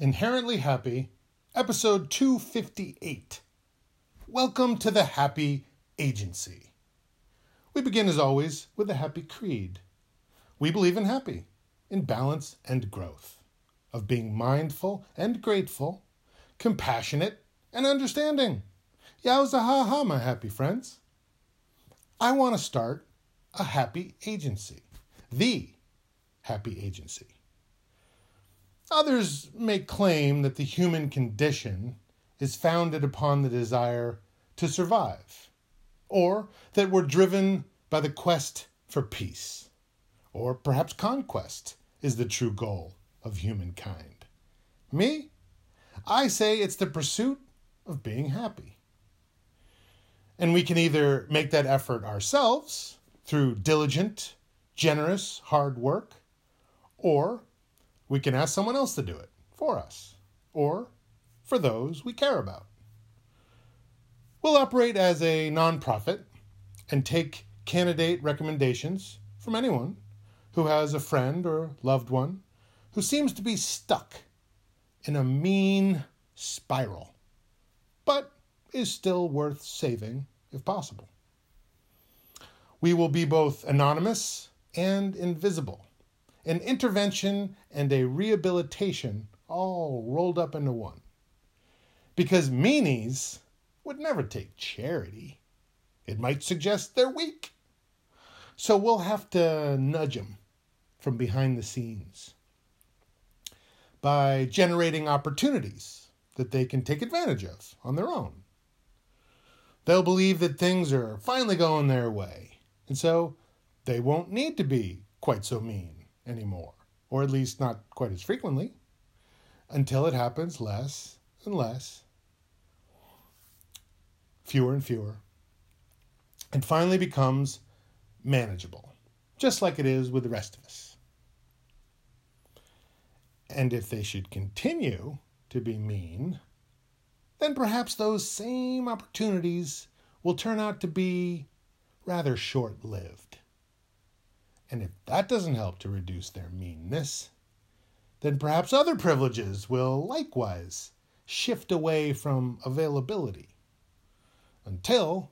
Inherently Happy, episode 258. Welcome to the Happy Agency. We begin, as always, with the happy creed. We believe in happy, in balance and growth, of being mindful and grateful, compassionate and understanding. Yowza ha ha, my happy friends. I want to start a happy agency, the happy agency. Others may claim that the human condition is founded upon the desire to survive, or that we're driven by the quest for peace, or perhaps conquest is the true goal of humankind. Me? I say it's the pursuit of being happy. And we can either make that effort ourselves through diligent, generous, hard work, or we can ask someone else to do it for us or for those we care about. We'll operate as a nonprofit and take candidate recommendations from anyone who has a friend or loved one who seems to be stuck in a mean spiral, but is still worth saving if possible. We will be both anonymous and invisible an intervention and a rehabilitation all rolled up into one. Because meanies would never take charity. It might suggest they're weak. So we'll have to nudge them from behind the scenes by generating opportunities that they can take advantage of on their own. They'll believe that things are finally going their way, and so they won't need to be quite so mean anymore, or at least not quite as frequently, until it happens less and less, fewer and fewer, and finally becomes manageable, just like it is with the rest of us. And if they should continue to be mean, then perhaps those same opportunities will turn out to be rather short lived. And if that doesn't help to reduce their meanness, then perhaps other privileges will likewise shift away from availability until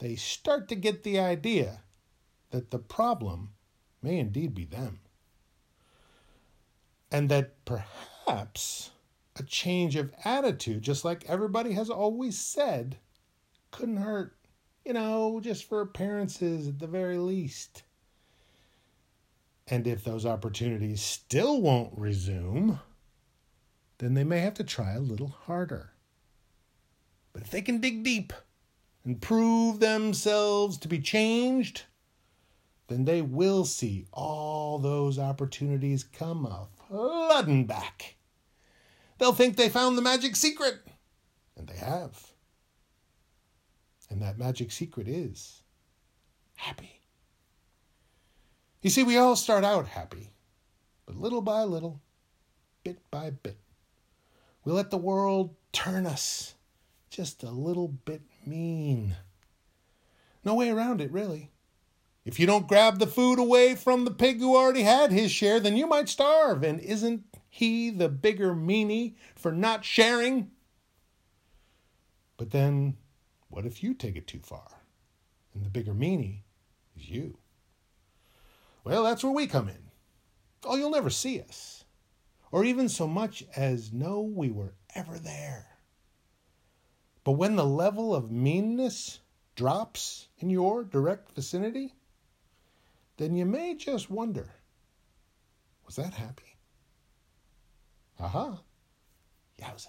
they start to get the idea that the problem may indeed be them. And that perhaps a change of attitude, just like everybody has always said, couldn't hurt. You know, just for appearances at the very least. And if those opportunities still won't resume, then they may have to try a little harder. But if they can dig deep and prove themselves to be changed, then they will see all those opportunities come a flooding back. They'll think they found the magic secret, and they have. And that magic secret is happy. You see, we all start out happy, but little by little, bit by bit, we let the world turn us just a little bit mean. No way around it, really. If you don't grab the food away from the pig who already had his share, then you might starve. And isn't he the bigger meanie for not sharing? But then, what if you take it too far? And the bigger meanie is you. Well, that's where we come in. Oh, you'll never see us, or even so much as know we were ever there. But when the level of meanness drops in your direct vicinity, then you may just wonder was that happy? Aha. Yowza.